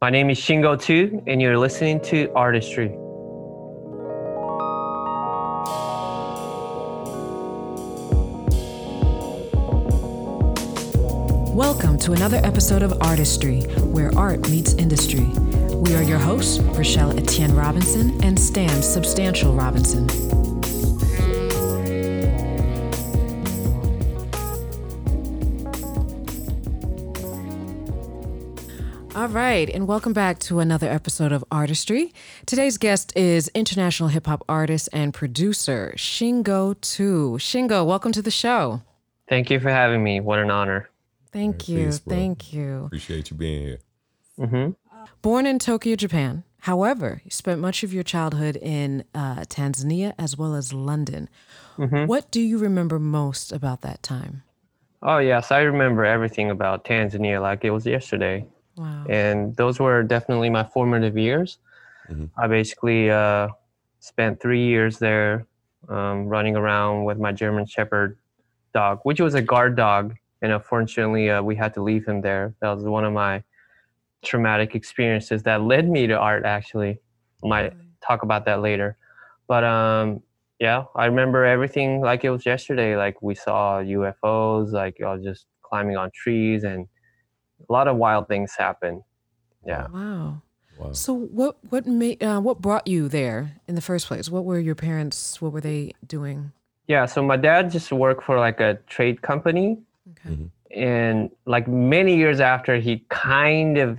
My name is Shing02, and you're listening to Artistry. Welcome to another episode of Artistry, where art meets industry. We are your hosts, Rochelle Etienne Robinson and Stan Substantial Robinson. All right, and welcome back to another episode of Artistry. Today's guest is international hip hop artist and producer Shing02. Shingo, welcome to the show. Thank you for having me. What an honor. Thank you. Thanks. Thank you. Appreciate you being here. hmm Born in Tokyo, Japan. However, you spent much of your childhood in uh, Tanzania as well as London. hmm What do you remember most about that time? Oh, yes. I remember everything about Tanzania like it was yesterday. Wow. And those were definitely my formative years. Mhm. I basically uh, spent three years there um, running around with my German Shepherd dog, which was a guard dog. And unfortunately, uh, we had to leave him there. That was one of my traumatic experiences that led me to art, actually. I might talk about that later. But um, yeah, I remember everything like it was yesterday. Like we saw UFOs, like I was just climbing on trees, and a lot of wild things happen. Yeah. Wow. Wow. So what what made uh, what brought you there in the first place? What were your parents? What were they doing? Yeah. So my dad just worked for like a trade company, Okay. Mhm. and like many years after, he kind of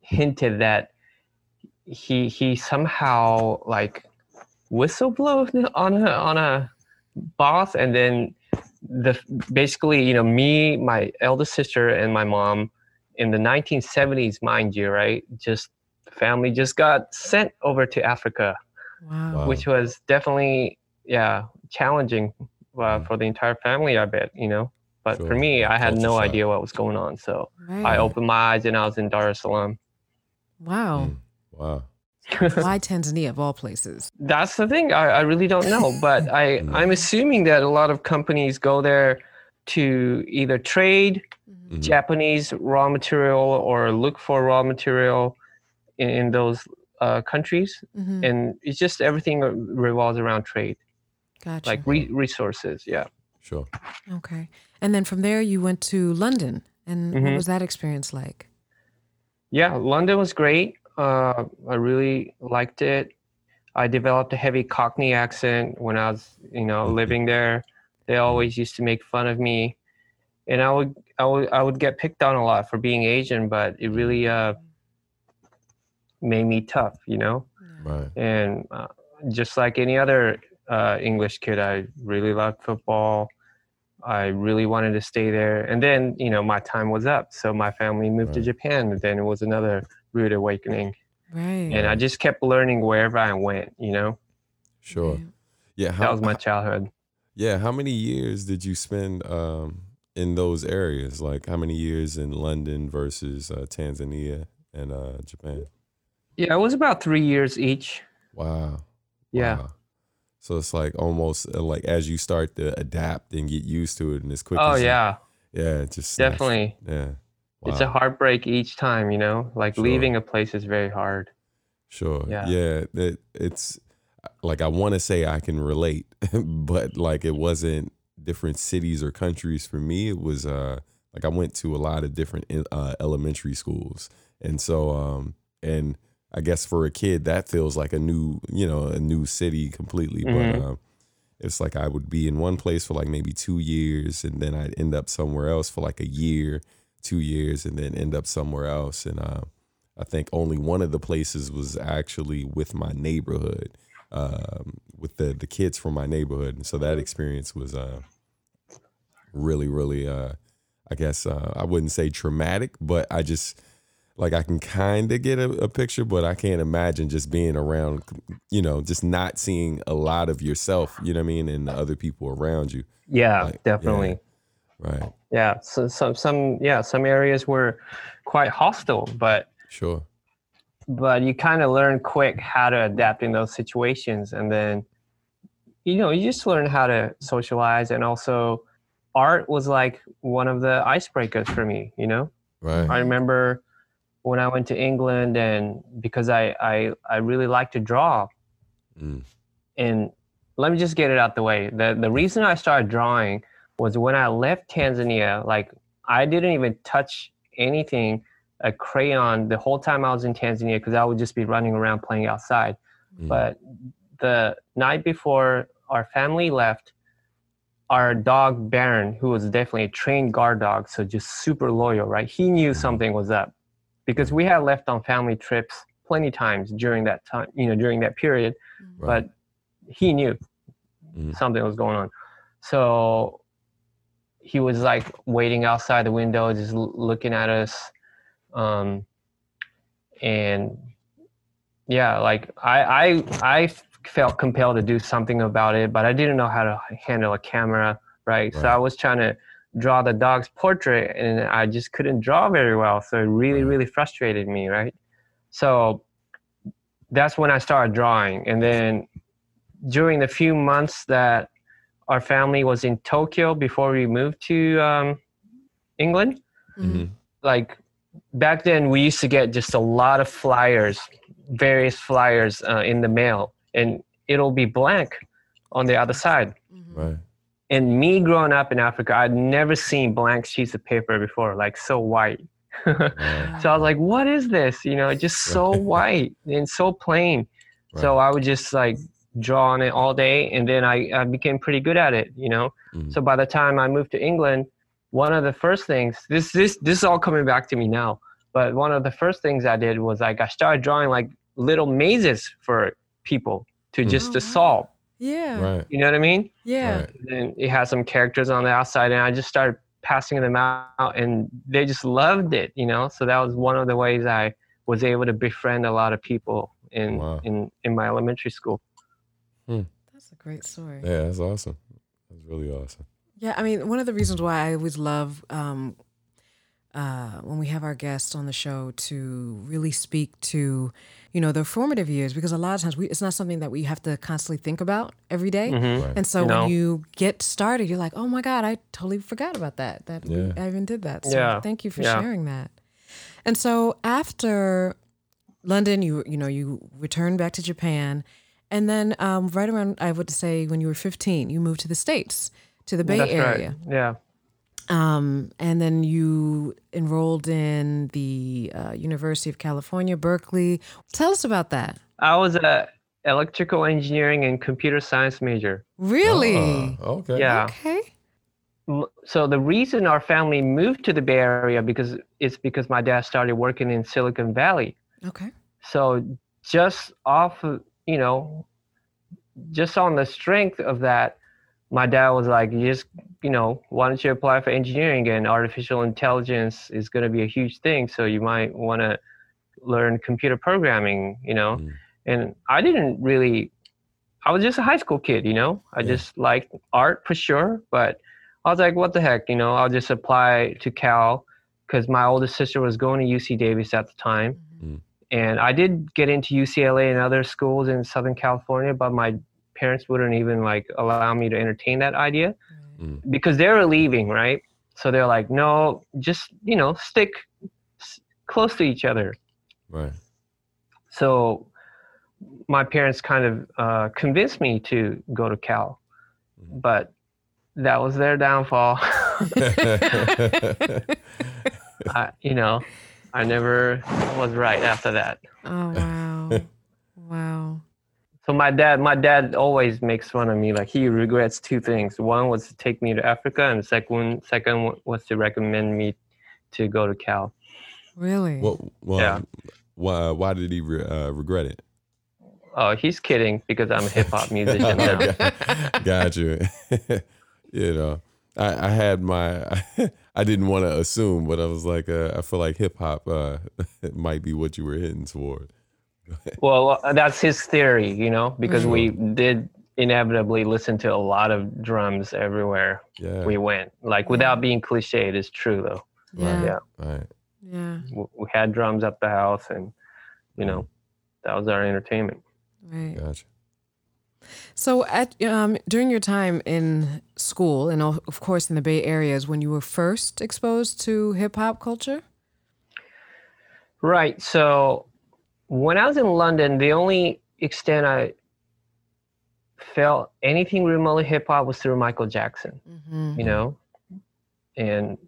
hinted that he he somehow like whistleblowed on a on a boss, and then the basically you know me, my eldest sister, and my mom in the 1970s, mind you, right? Just family just got sent over to Africa. Wow. Wow. which was definitely yeah challenging uh, Mm. for the entire family i bet you know but for me i had Culture no idea what was going on so Right. i opened my eyes and i was in dar es salaam Wow. Mm. Wow. Why Tanzania of all places? that's the thing I, I really don't know but i i'm assuming that a lot of companies go there to either trade Mhm. japanese raw material or look for raw material in, in those uh, countries Mhm. and it's just everything revolves around trade Gotcha. like re- resources yeah Sure. okay. And then from there you went to London. And what Mhm. was that experience like? Yeah, London was great. Uh, I really liked it. I developed a heavy Cockney accent when I was, you know, Mhm. living there. They always used to make fun of me, and I would, I would, I would get picked on a lot for being Asian, but it really uh, made me tough, you know. Right. And uh, just like any other uh, English kid, I really loved football. I really wanted to stay there. And then, you know, my time was up. So my family moved to Japan. And then it was another rude awakening. Right. And I just kept learning wherever I went, you know? Sure. Right. Yeah. That was my childhood. yeah. How many years did you spend um, in those areas? Like how many years in London versus uh, Tanzania and uh, Japan? Yeah, it was about three years each. Wow. Yeah. Wow. So it's like almost uh, like as you start to adapt and get used to it, and as quick. Oh, as you- yeah, yeah. it Just snaps- definitely. Yeah. It's a heartbreak each time, you know? Like Sure. leaving a place is very hard. Sure. Yeah. Yeah. It, it's like I want to say I can relate, but like it wasn't different cities or countries for me. It was uh like I went to a lot of different uh, elementary schools, and so um and I guess for a kid that feels like a new you know a new city completely, Mhm. but um. It's like I would be in one place for like maybe two years, and then I'd end up somewhere else for like a year, two years, and then end up somewhere else. And uh, I think only one of the places was actually with my neighborhood, um, with the the kids from my neighborhood, and so that experience was uh, really, really, uh, I guess uh, I wouldn't say traumatic, but I just like I can kind of get a, a picture, but I can't imagine just being around, you know, just not seeing a lot of yourself, you know what I mean, and the other people around you, Yeah, Like, definitely. right? Yeah. So some some yeah, some areas were quite hostile, but Sure. but you kind of learn quick how to adapt in those situations and then you know you just learn how to socialize and also art was like one of the icebreakers for me you know Right. i remember when I went to England, and because I I, I really like to draw, Mm. and let me just get it out the way. the The reason I started drawing was when I left Tanzania. Like I didn't even touch anything, a crayon, the whole time I was in Tanzania, because I would just be running around playing outside. Mm. But the night before our family left, our dog Baron, who was definitely a trained guard dog, so just super loyal, right? He knew Mhm. something was up because we had left on family trips plenty times during that time, you know, during that period. Right. But he knew Mhm. something was going on. So he was like waiting outside the window, just l- looking at us. Um, and yeah, like I, I, I felt compelled to do something about it, but I didn't know how to handle a camera, right? So I was trying to draw the dog's portrait and I just couldn't draw very well. So it really, Right. really frustrated me, right? So that's when I started drawing. And then during the few months that our family was in Tokyo before we moved to um, England, Mhm. like back then we used to get just a lot of flyers, various flyers uh, in the mail, and it'll be blank on the other side. Mhm. Right. And me growing up in Africa, I'd never seen blank sheets of paper before, like so white. Right. so I was like, what is this? You know, just so white and so plain. So I would just like draw on it all day, and then I, I became pretty good at it. You know. Mhm. So by the time I moved to England, one of the first things this this this is all coming back to me now. But one of the first things I did was like I started drawing like little mazes for people to Hmm. just Oh, to solve. Yeah. Right. You know what I mean? Yeah. Right. And it had some characters on the outside, and I just started passing them out, and they just loved it. You know, so that was one of the ways I was able to befriend a lot of people in Wow. in in my elementary school. That's a great story. Yeah, that's awesome. That's really awesome. Yeah, I mean, one of the reasons why I always love um, uh, when we have our guests on the show to really speak to, you know, their formative years, because a lot of times we, it's not something that we have to constantly think about every day. Mhm. Right. And so No. when you get started, you're like, oh my God, I totally forgot about that. That we- Yeah. I even did that. So Yeah. thank you for Yeah. sharing that. And so after London, you you know you returned back to Japan, and then um, right around I would say when you were 15, you moved to the states to the Bay That's Area. right. Yeah. Um, and then you enrolled in the uh, University of California, Berkeley. Tell us about that. I was a electrical engineering and computer science major. Really? Ah, okay. Yeah. Okay. So the reason our family moved to the Bay Area because it's because my dad started working in Silicon Valley. Okay. So just off, of, you know, just on the strength of that, my dad was like, "You just, you know, why don't you apply for engineering? And artificial intelligence is going to be a huge thing, so you might want to learn computer programming, you know." Mm. And I didn't really, I was just a high school kid, you know. I Yeah. just liked art for sure, but I was like, "What the heck?" You know, I'll just apply to Cal because my older sister was going to UC Davis at the time and I did get into UCLA and other schools in Southern California, but my parents wouldn't even like allow me to entertain that idea Mm. because they were leaving, right? So they're like, no, just you know, stick s- close to each other. Right. So my parents kind of uh, convinced me to go to Cal, Mhm. but that was their downfall. I, you know, I never was right after that. Oh wow. wow. So my dad, my dad always makes fun of me. Like he regrets two things. One was to take me to Africa, and the second one was to recommend me to go to Cal. Really? What? Well, Yeah. Why? Why did he re- uh, regret it? Oh, he's kidding because I'm a hip hop musician now. got, got you. you know, I, I had my. I didn't want to assume, but I was like, uh, I feel like hip hop uh, might be what you were hitting toward. Well, uh, that's his theory, you know, because Mhm. we did inevitably listen to a lot of drums everywhere Yeah. we went. Like without being cliche, it is true though. yeah. Yeah. Right. Yeah. We had drums at the house, and you know, that was our entertainment. Right. Gotcha. So, at um, during your time in school, and of of course in the Bay Area, is when you were first exposed to hip hop culture. Right. So when I was in London, the only extent I felt anything remotely hip hop was through Michael Jackson. Mm-hmm. You know, and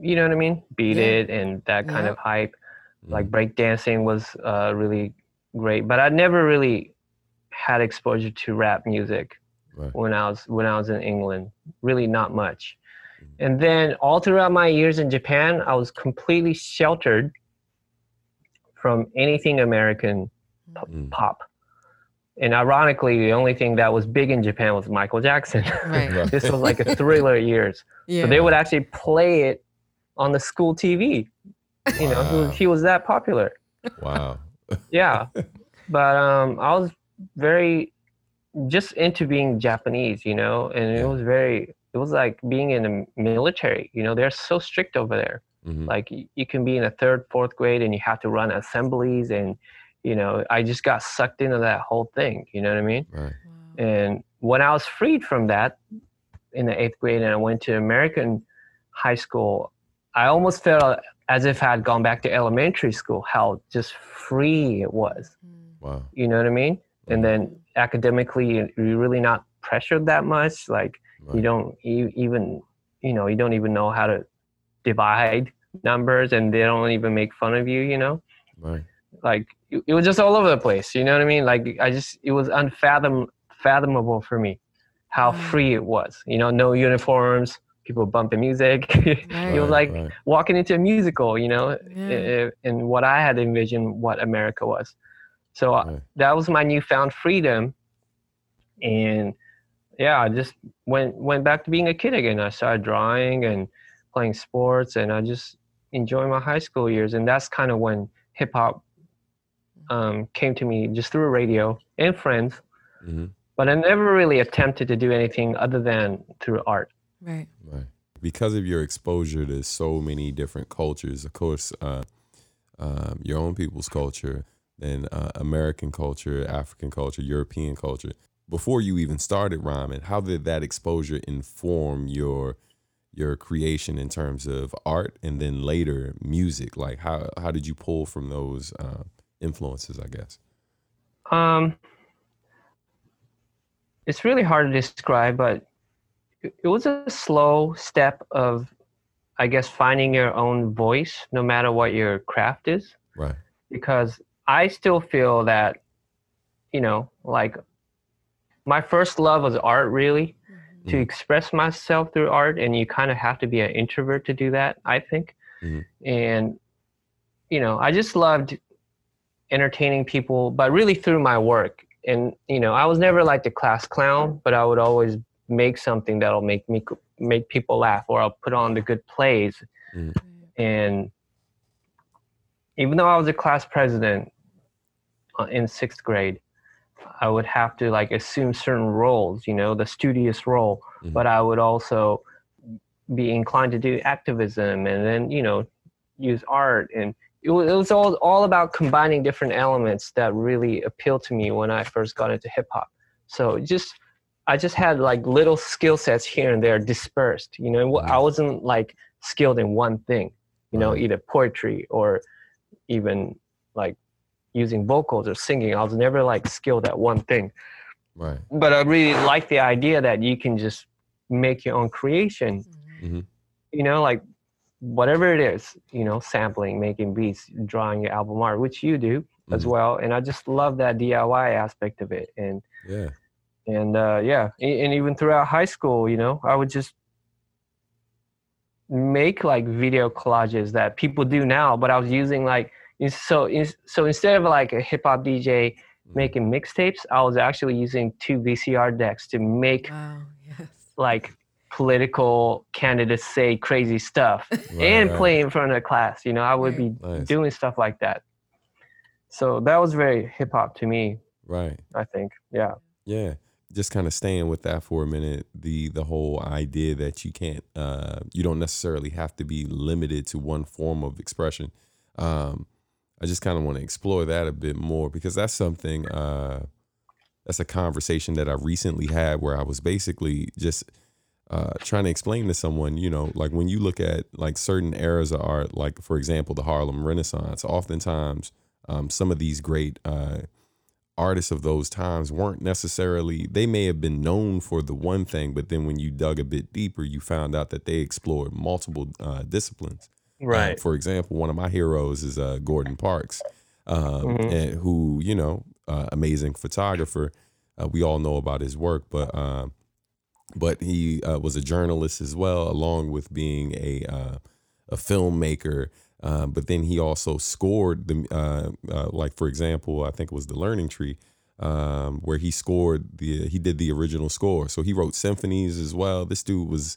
you know what I mean. Beat Yeah. it and that kind Yeah. of hype. Like Mhm. breakdancing was uh, really great, but I never really had exposure to rap music Right. when I was when I was in England. Really, not much. Mhm. And then all throughout my years in Japan, I was completely sheltered from anything American Mm. pop. And ironically, the only thing that was big in Japan was Michael Jackson. Right. Right. this was like a thriller years. Yeah. So they would actually play it on the school TV. You know, he was, he was that popular. Wow. Yeah. but um, I was very just into being Japanese, you know, and it was very, it was like being in the military. You know, they're so strict over there. Mhm. Like you can be in the third, fourth grade and you have to run assemblies. And, you know, I just got sucked into that whole thing. You know what I mean? Right. Wow. And when I was freed from that in the eighth grade and I went to American high school, I almost felt as if I had gone back to elementary school, how just free it was. Mm. Wow. You know what I mean? And then academically, you- you're really not pressured that much. Like you don't even, you know, you don't even know how to divide numbers and they don't even make fun of you, you know? Right. like it, it was just all over the place you know what i mean like i just it was unfathom fathomable for me how Wow. free it was you know no uniforms people bumping music it Right. was like right. walking into a musical you know Yeah. Eh, eh, i- in what i had envisioned what america was so uh, Right. that was my newfound freedom and yeah i just went went back to being a kid again i started drawing and playing sports and i just enjoyed my high school years and that's kind of when hip hop um, came to me just through radio and friends Mhm. but i never really attempted to do anything other than through art Right. Right. Because of your exposure to so many different cultures, of course, uh, um, your own people's culture, then uh, American culture, African culture, European culture. Before you even started rhyming, how did that exposure inform your your creation in terms of art, and then later music? Like how how did you pull from those uh, influences? I guess. um, it's really hard to describe but it was a slow step of i guess finding your own voice no matter what your craft is Right. because I still feel that, you know, like my first love was art, really, to Mhm. express myself through art. And you kind of have to be an introvert to do that, I think. Mhm. And, you know, I just loved entertaining people, but really through my work. And, you know, I was never like the class clown, but I would always make something that'll make me make people laugh or I'll put on the good plays and even though I was a class president Uh, in sixth grade, I would have to like assume certain roles, you know, the studious role, Mhm. but I would also be inclined to do activism and then, you know, use art. And it was, it was all, all about combining different elements that really appealed to me when I first got into hip hop. So just, I just had like little skill sets here and there dispersed, you know, I mm-hmm. wasn't like skilled in one thing you know, mm-hmm. either poetry or even like using vocals or singing. I was never like skilled at one thing. Right. But I really like the idea that you can just make your own creation, Mm-hmm. you know, like whatever it is, you know, sampling, making beats, drawing your album art, which you do as Mhm. well. And I just love that DIY aspect of it. And Yeah. and uh, yeah, and even throughout high school, you know, I would just make like video collages that people do now, but I was using like in- so so instead of like a hip hop DJ Mhm. making mixtapes, I was actually using two VCR decks to make Wow. Yes. like political candidates say crazy stuff Right, and right. play in front of the class. You know, I would be Nice. doing stuff like that. So that was very hip hop to me. Right. I think, yeah. Yeah. Just kind of staying with that for a minute, the the whole idea that you can't uh you don't necessarily have to be limited to one form of expression. Um I just kind of want to explore that a bit more because that's something uh that's a conversation that I recently had where I was basically just uh, trying to explain to someone, you know, like when you look at like certain eras of art, like for example, the Harlem Renaissance, oftentimes um, some of these great uh, artists of those times weren't necessarily, they may have been known for the one thing, but then when you dug a bit deeper, you found out that they explored multiple uh, disciplines. Right. Uh, for example, one of my heroes is uh, Gordon Parks, um, Mhm. and who, you know, uh, amazing photographer. Uh, we all know about his work, but um, but he uh, was a journalist as well, along with being a uh, a filmmaker. Uh, but then he also scored the uh, uh, like for example, I think it was the Learning Tree, um, where he scored the he did the original score. So he wrote symphonies as well. This dude was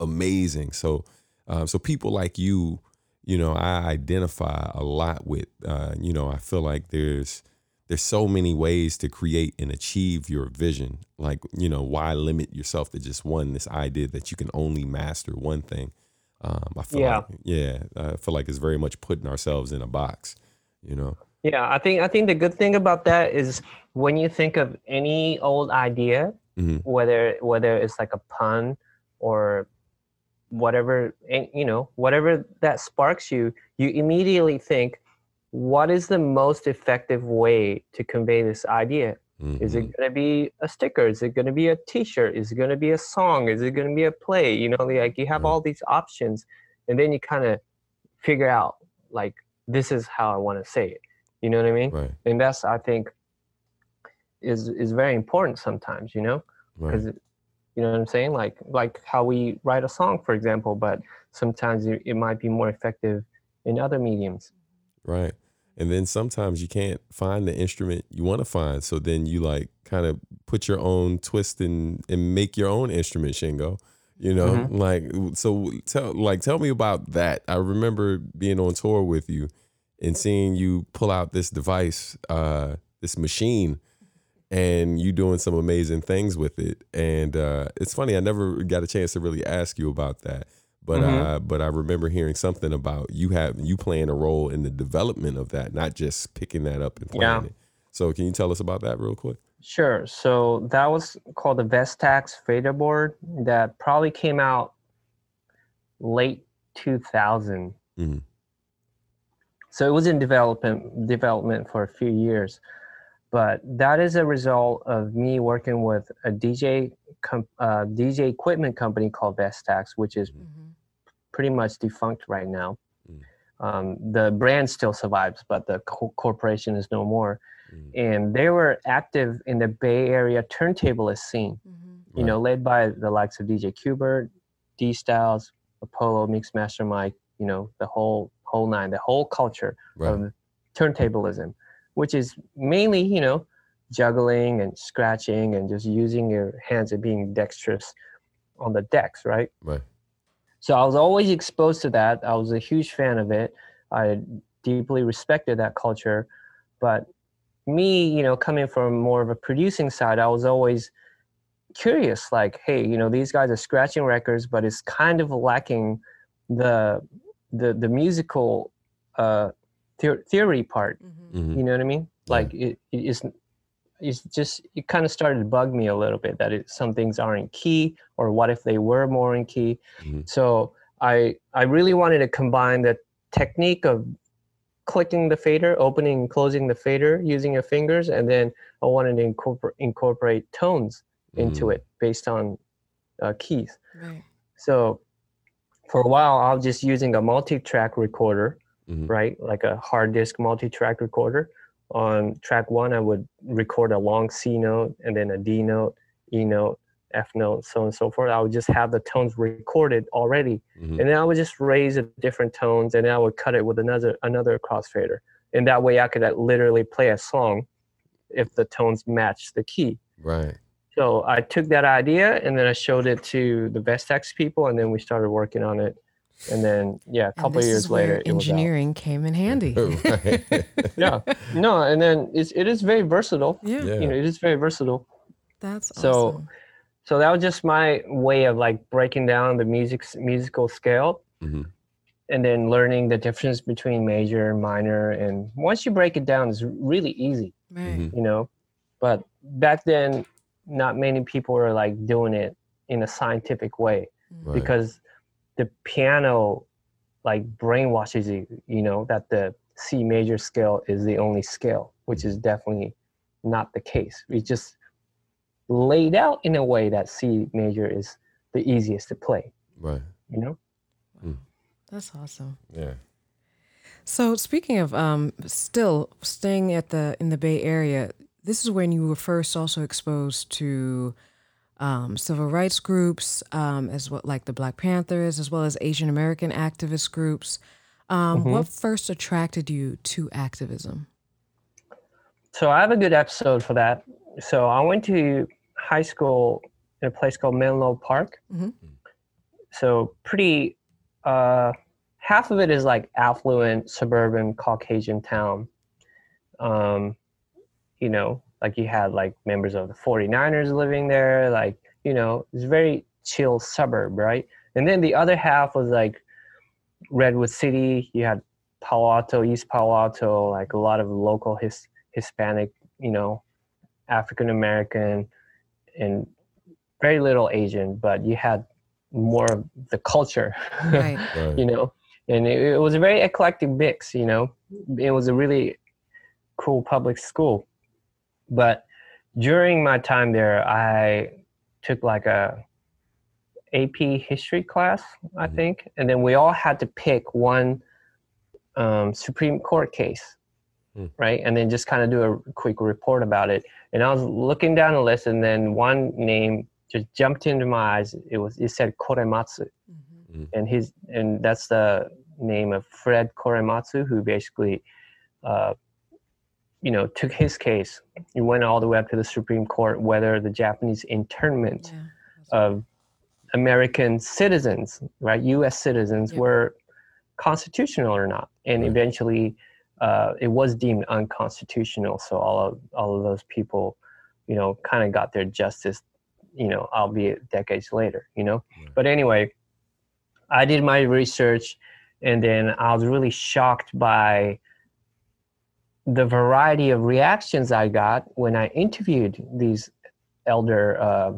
amazing. So um, so people like you, you know, I identify a lot with. Uh, you know, I feel like there's there's so many ways to create and achieve your vision. Like, you know, why limit yourself to just one? This idea that you can only master one thing. Um, I feel Yeah. like, yeah, I feel like it's very much putting ourselves in a box. You know, Yeah, I think I think the good thing about that is when you think of any old idea, Mhm. whether whether it's like a pun or whatever, you know, whatever that sparks you, you immediately think, what is the most effective way to convey this idea? Is Mhm. it going to be a sticker? Is it going to be a T-shirt? Is it going to be a song? Is it going to be a play? You know, like you have Right. all these options, and then you kind of figure out like this is how I want to say it. You know what I mean? right, And that's I think is is very important sometimes. You know, right, because you know what I'm saying? Like like how we write a song, for example, but sometimes it, it might be more effective in other mediums. right. And then sometimes you can't find the instrument you want to find, so then you like kind of put your own twist and and make your own instrument, Shingo. You know, Mhm. like so. Tell like tell me about that. I remember being on tour with you and seeing you pull out this device, uh, this machine, and you doing some amazing things with it. And uh, it's funny, I never got a chance to really ask you about that. But Mhm. uh, but I remember hearing something about you have you playing a role in the development of that, not just picking that up and playing Yeah. it. So can you tell us about that real quick? Sure. So that was called the Vestax fader board that probably came out late 2000. Mhm. So it was in development development for a few years, but that is a result of me working with a DJ com- uh, DJ equipment company called Vestax, which is Mhm. pretty much defunct right now. Mm. Um, the brand still survives, but the co- corporation is no more. Mm. And they were active in the Bay Area turntablist scene Mhm. you know, led by the likes of DJ Qbert, D Styles, Apollo, Mixmaster Mike, you know, the whole whole nine, the whole culture Right. of turntablism, which is mainly, you know, juggling and scratching and just using your hands and being dexterous on the decks, right? Right. So I was always exposed to that. I was a huge fan of it. I deeply respected that culture. But me, you know, coming from more of a producing side, I was always curious like, hey, you know, these guys are scratching records, but it's kind of lacking the the the musical uh the- theory part. Mhm. Mhm. You know what I mean? Yeah. Like it, it is it's just it kind of started to bug me a little bit that it, some things aren't key or what if they were more in key Mhm. so i i really wanted to combine the technique of clicking the fader opening and closing the fader using your fingers and then i wanted to incorporate incorporate tones into Mm. it based on uh, keys Right. so for a while i was just using a multi-track recorder Mhm. right? Like a hard disk multi-track recorder. On track one, I would record a long C note and then a D note, E note, F note, so on and so forth. I would just have the tones recorded already, Mhm. and then I would just raise the different tones, and then I would cut it with another another crossfader, and that way I could uh, literally play a song if the tones match the key. Right. So I took that idea and then I showed it to the Vestax people, and then we started working on it. And then, yeah, a couple this years later, it was out. engineering came in handy. yeah no and then it's, it is very versatile yeah, Yeah. you know it is very versatile that's So, awesome. so that was just my way of like breaking down the music musical scale Mhm. and then learning the difference between major and minor and once you break it down it's really easy Right. Mhm. you know but back then not many people were like doing it in a scientific way Right. because the piano like brainwashes you you know that the c major scale is the only scale which is definitely not the case it's just laid out in a way that c major is the easiest to play right. you know That's awesome. Yeah. So speaking of um, still staying at the in the Bay Area, this is when you were first also exposed to um, civil rights groups, um, as well like the Black Panthers, as well as Asian American activist groups. Um, What first attracted you to activism? so i have a good episode for that so i went to high school in a place called menlo park Mhm. so pretty uh half of it is like affluent suburban caucasian town um you know like you had like members of the 49ers living there like you know it's very chill suburb right? And then the other half was like redwood city. You had palo alto east palo alto like a lot of local his, hispanic you know african american and very little asian but you had more of the culture Right. Right. you know? And it, it was a very eclectic mix you know? It was a really cool public school but during my time there i took like a ap history class i Mhm. think and then we all had to pick one um, supreme court case Hmm. right and then just kind of do a quick report about it and i was looking down the list and then one name just jumped into my eyes it was it said korematsu Mhm. and his and that's the name of Fred Korematsu, who basically, uh, you know, took his case. He went all the way up to the Supreme Court whether the Japanese internment Yeah. of American citizens, right, U.S. citizens, Yep. were constitutional or not, and Right. eventually, uh, it was deemed unconstitutional. So all of all of those people, you know, kind of got their justice, you know, albeit decades later, you know. Right. But anyway, I did my research, and then I was really shocked by the variety of reactions I got when I interviewed these elder uh,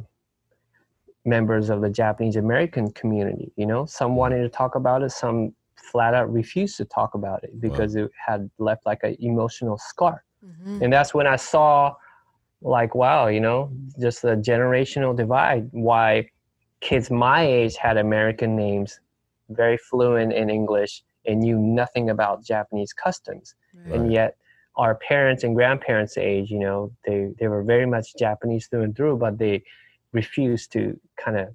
members of the Japanese American community. You know, some wanted to talk about it, some flat out refused to talk about it because it had left like an emotional scar. Mhm. And that's when I saw, like, wow, you know, just the generational divide. Why kids my age had American names, very fluent in English, and knew nothing about Japanese customs Right. and yet our parents and grandparents age you know they they were very much japanese through and through but they refused to kind of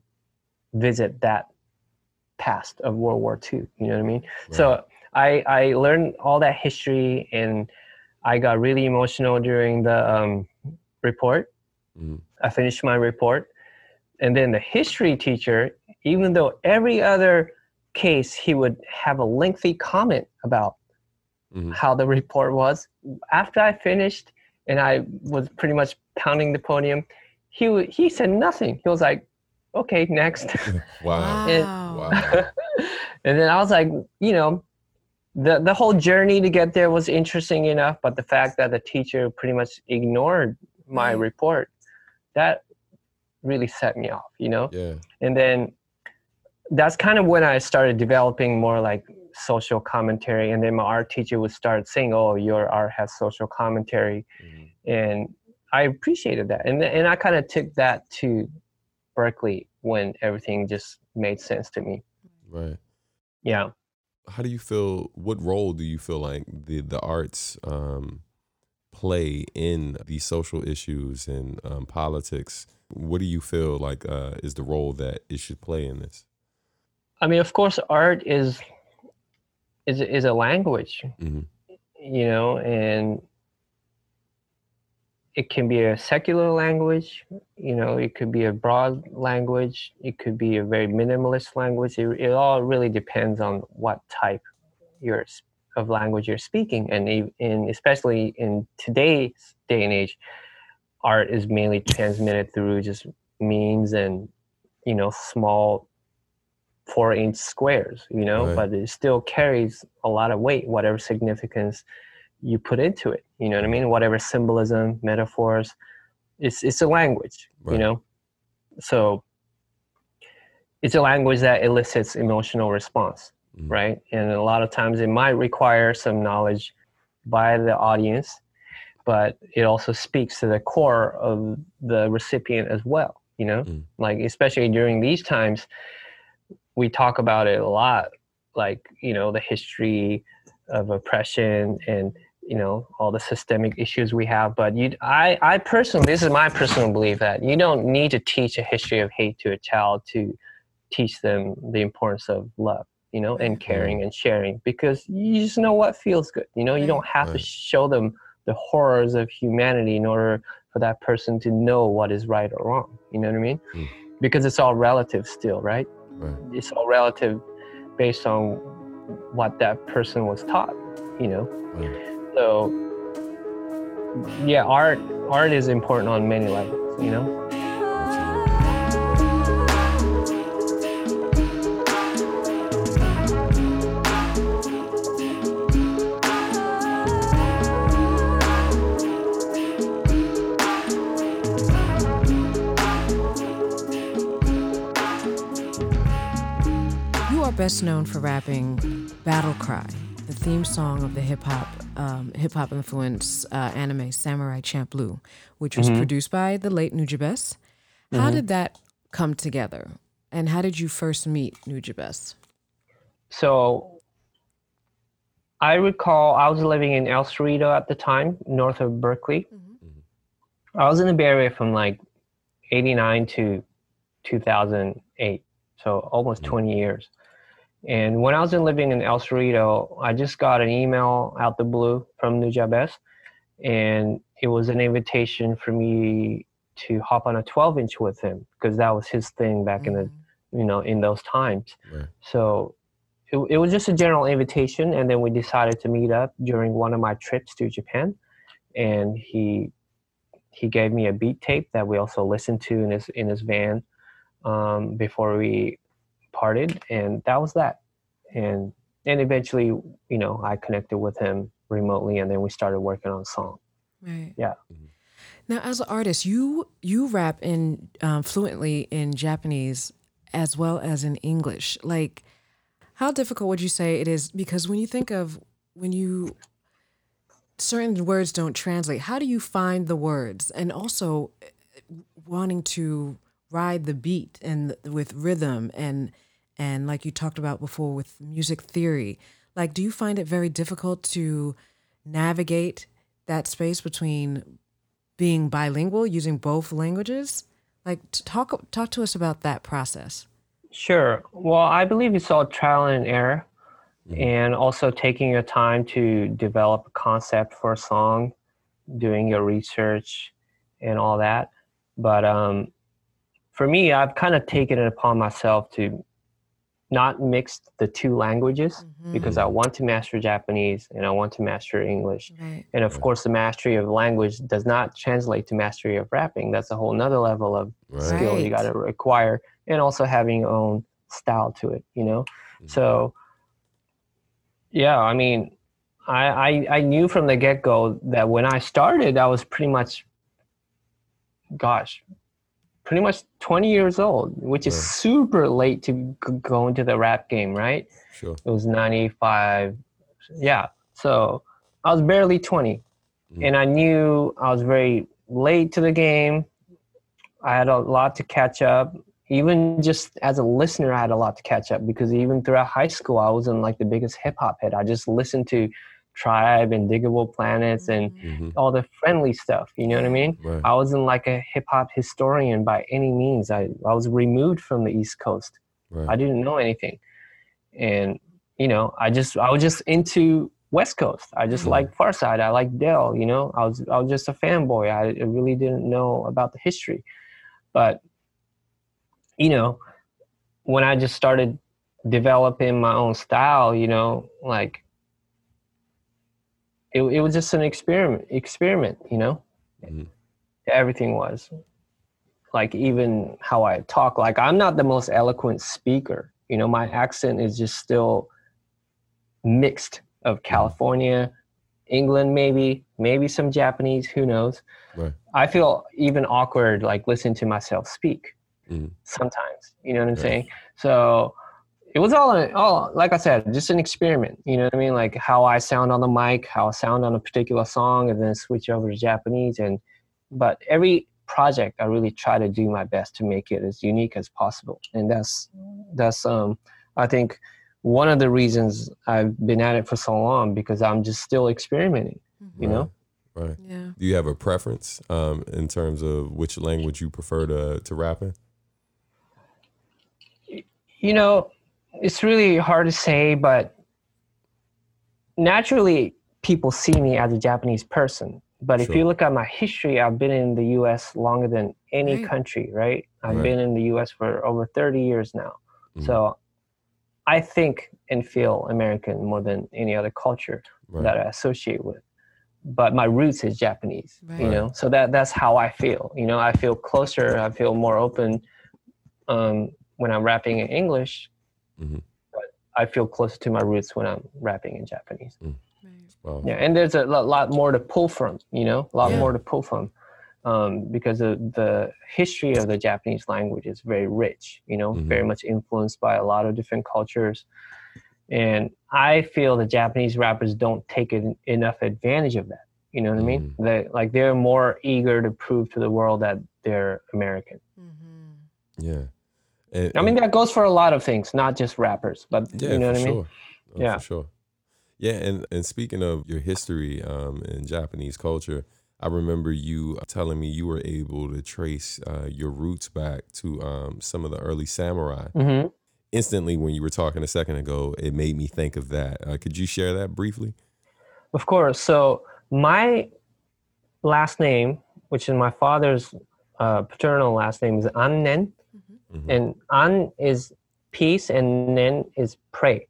visit that past of world war ii you know what i mean? So i i learned all that history and i got really emotional during the um, report. Mhm. i finished my report. And then the history teacher even though every other case he would have a lengthy comment about Mhm. how the report was. After I finished and I was pretty much pounding the podium, he wa- he said nothing. He was like, "Okay, next." Wow. And- Wow. Wow. and then I was like, you know, the the whole journey to get there was interesting enough, but the fact that the teacher pretty much ignored my Right. report, that really set me off, you know. Yeah. And then that's kind of when I started developing more like social commentary. And then my art teacher would start saying, "Oh, your art has social commentary," Mhm. and I appreciated that. And and I kind of took that to Berkeley when everything just made sense to me. Right. Yeah. How do you feel? What role do you feel like the the arts um, play in these social issues and um, politics? What do you feel like uh, is the role that it should play in this? I mean, of course, art is is is a language, Mhm. you know, and it can be a secular language, you know, it could be a broad language, it could be a very minimalist language. It, it all really depends on what type you're, of language you're speaking, and in especially in today's day and age, art is mainly transmitted through just memes and you know small four inch squares, you know, Right. but it still carries a lot of weight, whatever significance you put into it. You know what I mean? Whatever symbolism, metaphors. It's it's a language, you know. So it's a language that elicits emotional response, Mhm. right? And a lot of times it might require some knowledge by the audience, but it also speaks to the core of the recipient as well. You know, Mm. like especially during these times, we talk about it a lot, like you know the history of oppression and you know all the systemic issues we have but you i i personally this is my personal belief that you don't need to teach a history of hate to a child to teach them the importance of love you know and caring and sharing because you just know what feels good you know you don't have to show them the horrors of humanity in order for that person to know what is right or wrong you know what i mean? Mm. because it's all relative still right Right. it's all relative based on what that person was taught you know Right. so yeah art art is important on many levels you know best known for rapping "Battle Cry," the theme song of the hip hop um, hip hop influenced uh, anime Samurai Champloo, which was produced by the late Nujabes. How did that come together, and how did you first meet Nujabes? so i recall i was living in el cerrito at the time north of berkeley. I was in the bay area from like 89 to 2008 so almost 20 years and when i was in living in el cerrito i just got an email out the blue from New nujabes and it was an invitation for me to hop on a 12 inch with him because that was his thing back in the you know in those times Right. so it, it was just a general invitation and then we decided to meet up during one of my trips to japan and he he gave me a beat tape that we also listened to in his in his van um, before we parted and that was that and and eventually you know i connected with him remotely and then we started working on song Right. Yeah. Now, as an artist, you you rap in um, fluently in Japanese as well as in English. Like, how difficult would you say it is? Because when you think of when you certain words don't translate, how do you find the words? And also wanting to ride the beat and with rhythm and and like you talked about before with music theory. Like, do you find it very difficult to navigate that space between being bilingual, using both languages? Like, t- talk talk to us about that process. Sure. Well, I believe it's all trial and error, Mhm. and also taking your time to develop a concept for a song, doing your research, and all that. But um, for me, I've kind of taken it upon myself to not mix the two languages because I want to master Japanese and I want to master English. Right. And of Right. course, the mastery of language does not translate to mastery of rapping. That's a whole nother level of Right. skill you got to acquire and also having your own style to it you know Mhm. so yeah i mean I, I i knew from the get-go that when i started i was pretty much gosh pretty much 20 years old which is Right. super late to go into the rap game right Sure. it was 95 yeah so i was barely 20 Mhm. and i knew i was very late to the game i had a lot to catch up even just as a listener i had a lot to catch up because even throughout high school i wasn't like the biggest hip-hop head i just listened to tribe and diggable planets and Mhm. all the friendly stuff you know what i mean Right. i wasn't like a hip-hop historian by any means i, I was removed from the east coast Right. I didn't know anything. And, you know, I just I was just into West Coast. I just Mhm. liked Pharcyde. I liked Del, you know. I was I was just a fanboy. I really didn't know about the history. But you know, when I just started developing my own style, you know, like it, it was just an experiment experiment, you know. Mhm. Everything was like even how I talk. Like I'm not the most eloquent speaker. You know, my accent is just still mixed of California, England, maybe, maybe some Japanese. Who knows? Right. I feel even awkward like listening to myself speak. Mhm. sometimes. You know what I'm Right. saying? So it was all, all like I said, just an experiment. You know what I mean? Like how I sound on the mic, how I sound on a particular song, and then switch over to Japanese. And but every project, I really try to do my best to make it as unique as possible. And that's that's um I think one of the reasons I've been at it for so long because I'm just still experimenting. You know? Right. Yeah. Do you have a preference um, in terms of which language you prefer to to rap in? you know, it's really hard to say, but naturally, people see me as a Japanese person. But if you look at my history, I've been in the U.S. longer than any Right. country, right? I've Right. been in the U.S. for over 30 years now. Mhm. So I think and feel American more than any other culture Right. that I associate with. But my roots is Japanese, you know. So that that's how I feel. You know, I feel closer. I feel more open um, when I'm rapping in English. Mhm. But I feel closer to my roots when I'm rapping in Japanese. Right. Wow. Yeah, and there's a lo- lot more to pull from. You know, a lot Yeah. more to pull from. Um, because the, the history of the Japanese language is very rich, you know, Mhm. very much influenced by a lot of different cultures. And I feel the Japanese rappers don't take en- enough advantage of that. You know what I mean? They like they're more eager to prove to the world that they're American. Mhm. Yeah. And, I mean, that goes for a lot of things, not just rappers, but yeah, you know what I mean? sure. Oh, Yeah. for sure. Yeah, and and speaking of your history um, in Japanese culture, I remember you telling me you were able to trace uh, your roots back to um, some of the early samurai. hmm Instantly, when you were talking a second ago, it made me think of that. Uh, could you share that briefly? Of course. So my last name, which is my father's uh, paternal last name, is Annen, Mhm. and An is peace, and Nen is pray.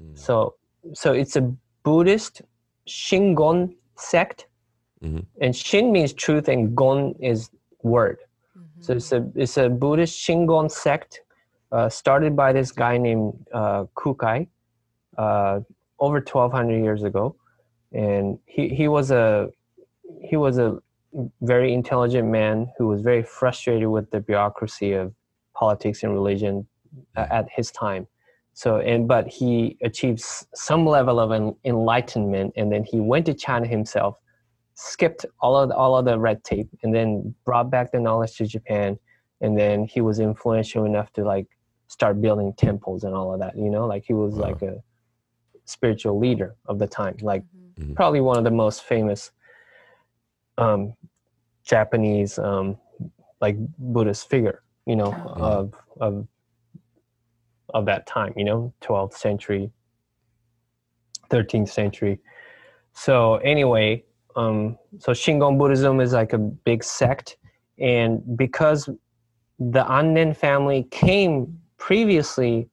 Mm. So, so it's a Buddhist Shingon sect, Mhm. and Shin means truth, and Gon is word. So it's a it's a Buddhist Shingon sect, uh, started by this guy named uh, Kukai, uh, over twelve hundred years ago, and he he was a he was a very intelligent man who was very frustrated with the bureaucracy of politics and religion uh, at his time. So and but he achieved some level of en- enlightenment, and then he went to China himself, skipped all of the, all of the red tape, and then brought back the knowledge to Japan, and then he was influential enough to like start building temples and all of that. You know, like he was Wow. like a spiritual leader of the time, like Mhm. probably one of the most famous um, Japanese um, like Buddhist figure, you know, Mhm. of of of that time, you know, 12th century, 13th century. So anyway, um, so Shingon Buddhism is like a big sect, and because the Annen family came previously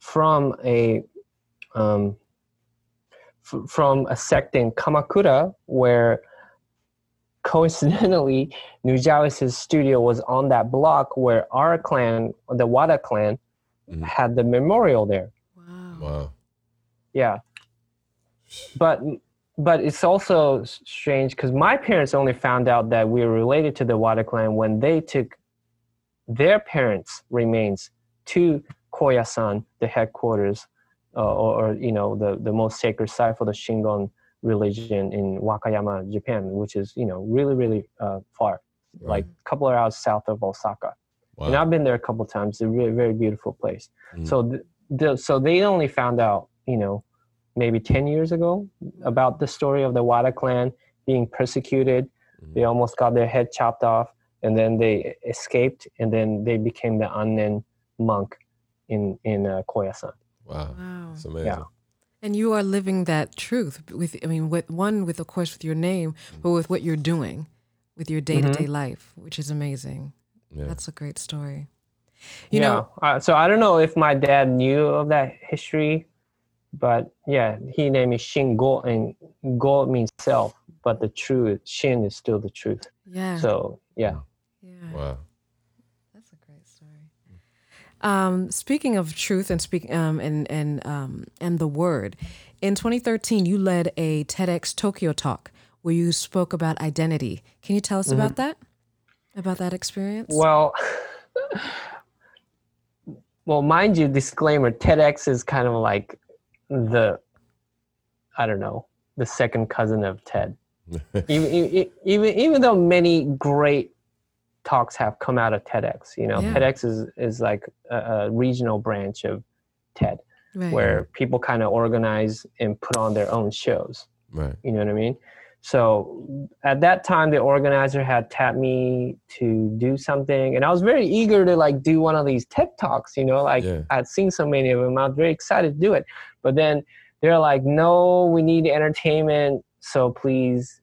from a um, f- from a sect in Kamakura where coincidentally Nujabes' studio was on that block where our clan, the Wada clan, Mhm. had the memorial there. Wow. Wow. Yeah. But but it's also strange because my parents only found out that we were related to the Wada clan when they took their parents' remains to Koyasan, the headquarters, uh, or, or you know the the most sacred site for the Shingon religion in Wakayama, Japan, which is you know really really uh, far, like a couple of hours south of Osaka. And I've been there a couple of times. It's a really very beautiful place. Mm. So th- the, so they only found out, you know, maybe 10 years ago about the story of the Wada clan being persecuted. Mhm. They almost got their head chopped off and then they escaped and then they became the Annen monk in in uh, Koyasan. Wow. Wow. It's amazing. Yeah. And you are living that truth with, I mean, with one, with of course, with your name, but with what you're doing, with your day to day life, which is amazing. Yeah. That's a great story. You yeah. know, uh, so I don't know if my dad knew of that history, but yeah, he named me Shin Go and Go means self, but the truth Shin is still the truth. yeah. So yeah. yeah. Wow. That's a great story. Um, speaking of truth and speak um, and and um, and the word, in 2013 you led a TEDx Tokyo talk where you spoke about identity. Can you tell us about that? About that experience? Well, well, mind you, disclaimer: TEDx is kind of like the, I don't know, the second cousin of TED. even, even even even though many great talks have come out of TEDx, you know, Yeah. TEDx is is like a, a regional branch of TED, Right. where people kind of organize and put on their own shows. right. You know what I mean? So at that time, the organizer had tapped me to do something, and I was very eager to like do one of these TED talks. You know, like Yeah. I'd seen so many of them, I was very excited to do it. But then they're like, "No, we need entertainment, so please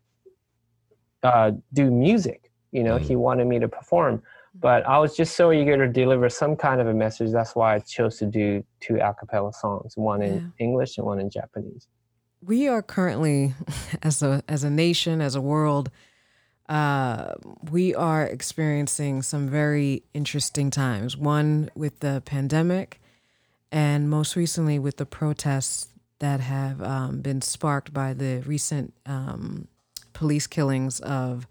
uh, do music." You know, he wanted me to perform, but I was just so eager to deliver some kind of a message. That's why I chose to do two a cappella songs, one in Yeah. English and one in Japanese. we are currently as a as a nation as a world uh, we are experiencing some very interesting times one with the pandemic and most recently with the protests that have um, been sparked by the recent um, police killings of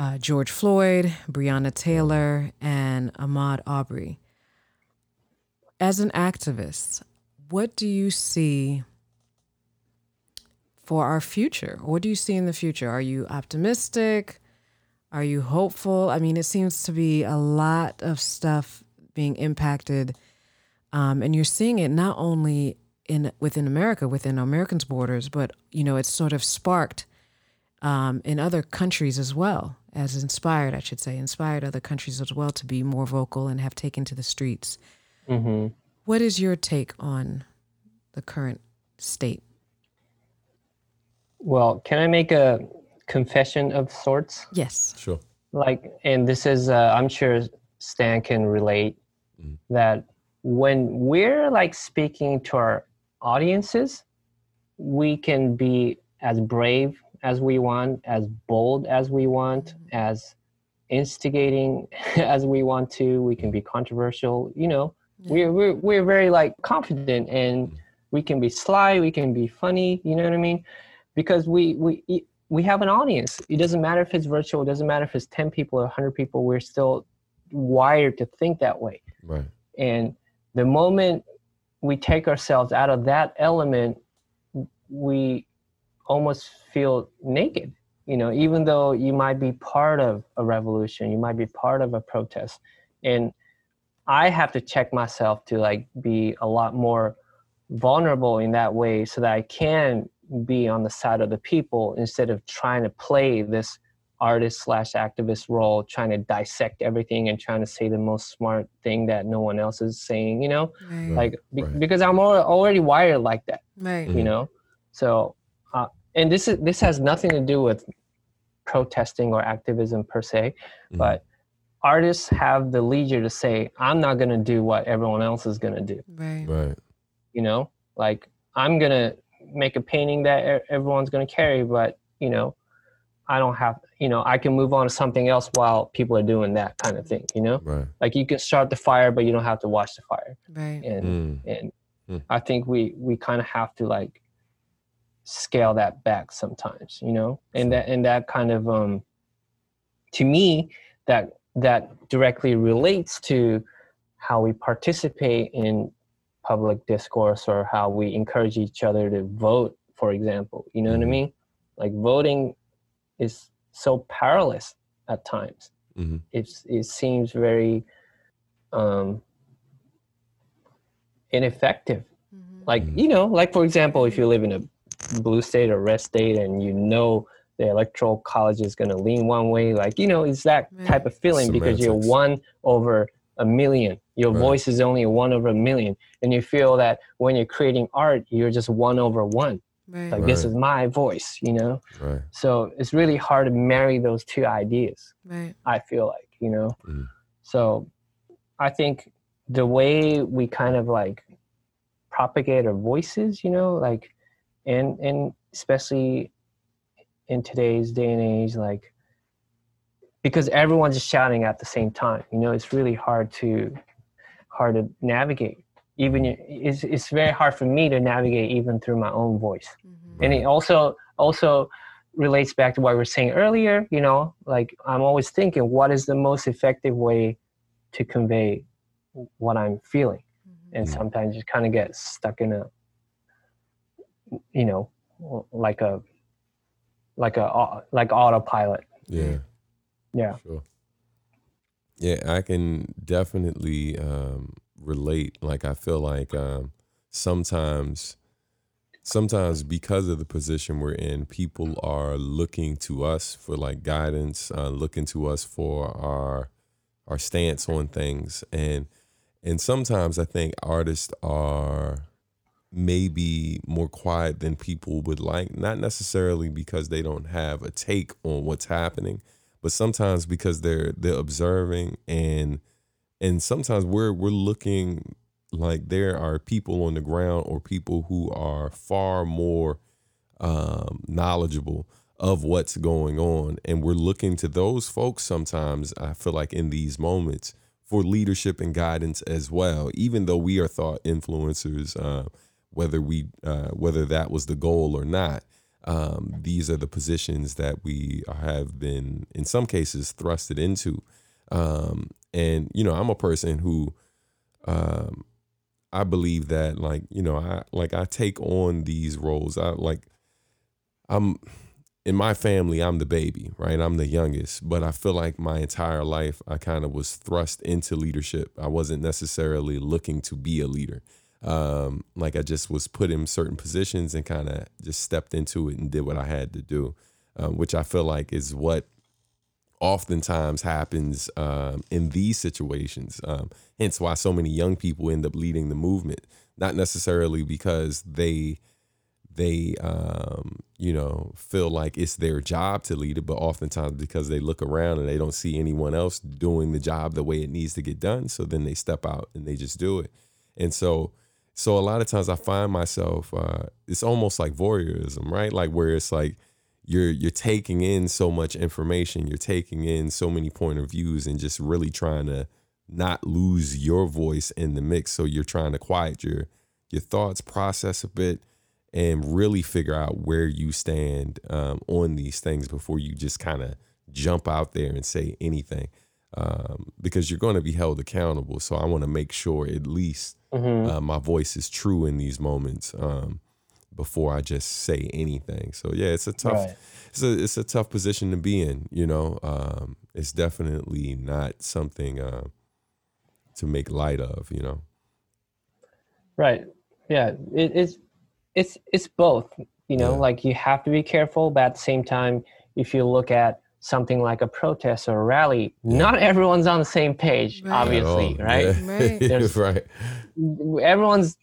uh, George Floyd, Breonna Taylor, and Ahmaud Arbery. As an activist, what do you see for our future? What do you see in the future? Are you optimistic? Are you hopeful? I mean, it seems to be a lot of stuff being impacted, um, and you're seeing it not only in within America, within Americans' borders, but you know, it's sort of sparked um, in other countries as well, as inspired, I should say, inspired other countries as well to be more vocal and have taken to the streets. hmm What is your take on the current state? Well, can I make a confession of sorts? Yes. Sure. Like, and this is, uh, I'm sure Stan can relate Mhm. that when we're like speaking to our audiences, we can be as brave as we want, as bold as we want, mm-hmm. as instigating as we want to. We can be controversial. You know, we're, we're, we're very like confident and mm-hmm. we can be sly, we can be funny. You know what I mean? Because we, we, we have an audience. It doesn't matter if it's virtual. It doesn't matter if it's 10 people or 100 people. We're still wired to think that way. Right. And the moment we take ourselves out of that element, we almost feel naked. You know, even though you might be part of a revolution, you might be part of a protest. And I have to check myself to like be a lot more vulnerable in that way so that I can be on the side of the people instead of trying to play this artist slash activist role, trying to dissect everything and trying to say the most smart thing that no one else is saying, you know, Right. like be- right. because I'm already wired like that, right. you know. So, uh, and this is this has nothing to do with protesting or activism per se, Mhm. but artists have the leisure to say, "I'm not going to do what everyone else is going to do." Right. Right. you know like i'm gonna make a painting that everyone's gonna carry but you know i don't have you know i can move on to something else while people are doing that kind of thing you know Right. like you can start the fire but you don't have to watch the fire Right. and Mm. and Mm. i think we we kind of have to like scale that back sometimes you know and that and that kind of um to me that that directly relates to how we participate in public discourse or how we encourage each other to vote for example you know what i Mhm. mean like voting is so powerless at times hmm it's it seems very um ineffective Mhm. like Mhm. you know like for example if you live in a blue state or red state and you know the electoral college is going to lean one way like you know it's that Right. type of feeling because you're one over a million your Right. voice is only one over a million and you feel that when you're creating art you're just one over one Right. like this is my voice you know Right. so it's really hard to marry those two ideas Right. I feel like, you know. Mhm. So I think the way we kind of like propagate our voices, you know, like and and especially in today's day and age, like because everyone's just shouting at the same time, you know, it's really hard to hard to navigate. Even it's it's very hard for me to navigate even through my own voice Mhm. and it also also relates back to what we were saying earlier you know like i'm always thinking what is the most effective way to convey what I'm feeling, and Mhm. sometimes you kind of get stuck in a, you know, like a, like a like autopilot. Yeah. Yeah. Sure. Yeah, I can definitely um, relate. Like, I feel like um, sometimes, sometimes because of the position we're in, people are looking to us for like guidance, uh, looking to us for our our stance on things, and and sometimes I think artists are maybe more quiet than people would like. Not necessarily because they don't have a take on what's happening but sometimes because they're they're observing and and sometimes we're we're looking like there are people on the ground or people who are far more um, knowledgeable of what's going on and we're looking to those folks sometimes i feel like in these moments for leadership and guidance as well even though we are thought influencers uh, whether we uh, whether that was the goal or not um, these are the positions that we have been in some cases thrusted into. Um, and you know i'm a person who um, i believe that like you know i like i take on these roles. I like i'm in my family i'm the baby right? I'm the youngest. But i feel like my entire life i kind of was thrust into leadership. I wasn't necessarily looking to be a leader um, like I just was put in certain positions and kind of just stepped into it and did what I had to do, um, which I feel like is what oftentimes happens um, in these situations. Um, hence why so many young people end up leading the movement, not necessarily because they they um, you know feel like it's their job to lead it, but oftentimes because they look around and they don't see anyone else doing the job the way it needs to get done, so then they step out and they just do it. And so so a lot of times I find myself uh, it's almost like voyeurism, right? Like where it's like you're you're taking in so much information, you're taking in so many point of views, and just really trying to not lose your voice in the mix. So you're trying to quiet your your thoughts, process a bit, and really figure out where you stand um, on these things before you just kind of jump out there and say anything, um, because you're going to be held accountable. So I want to make sure at least hmm uh, my voice is true in these moments um, before I just say anything. So yeah, it's a tough, Right. it's a it's a tough position to be in. You know, um, it's definitely not something uh, to make light of. You know, Right. Yeah. It, it's it's it's both. You know, Yeah. like you have to be careful, but at the same time, if you look at something like a protest or a rally, not everyone's on the same page, Right. obviously, At all. right? Yeah. Right. Right. Everyone's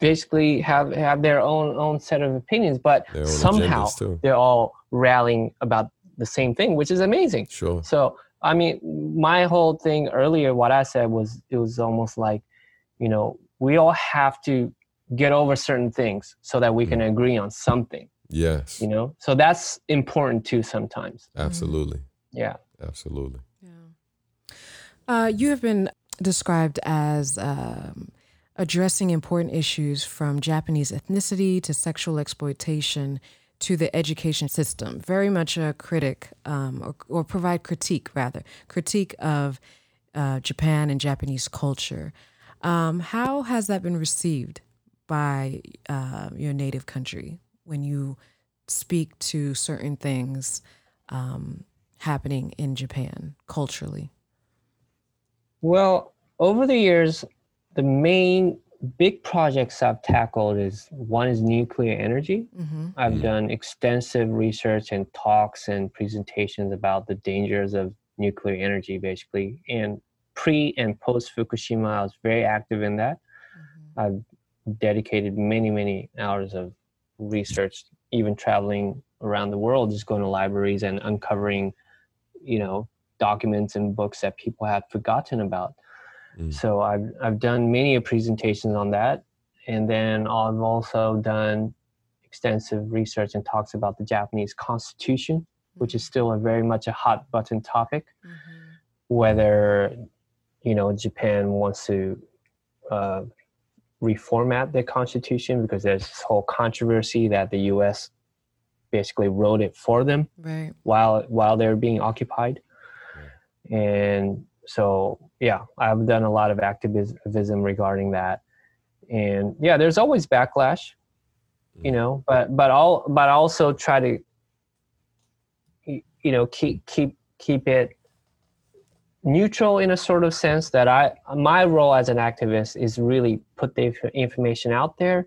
basically have have their own own set of opinions, but somehow they're all rallying about the same thing, which is amazing. Sure. So I mean, my whole thing earlier, what I said was it was almost like, you know, we all have to get over certain things so that we can agree on something. Yes. You know, so that's important too sometimes. Absolutely. Yeah. Absolutely. Yeah. Uh, you have been described as um, addressing important issues from Japanese ethnicity to sexual exploitation to the education system. Very much a critic, um, or, or provide critique rather, critique of uh, Japan and Japanese culture. Um, how has that been received by uh, your native country when you speak to certain things um, happening in Japan culturally? Well, over the years, the main big projects I've tackled is one is nuclear energy. Mm-hmm. I've Mm. done extensive research and talks and presentations about the dangers of nuclear energy, basically. And pre and post Fukushima, I was very active in that. I've dedicated many, many hours of research, even traveling around the world, just going to libraries and uncovering, you know, documents and books that people have forgotten about. Mm. So I've I've done many presentations on that, and then I've also done extensive research and talks about the Japanese Constitution, which is still a very much a hot button topic. Whether you know Japan wants to uh, reformat the constitution because there's this whole controversy that the U.S. basically wrote it for them Right. while while they're being occupied and so yeah, I've done a lot of activism regarding that, and yeah, there's always backlash, you mm. know, but but all but also try to you know keep keep keep it neutral in a sort of sense that I my role as an activist is really put the information out there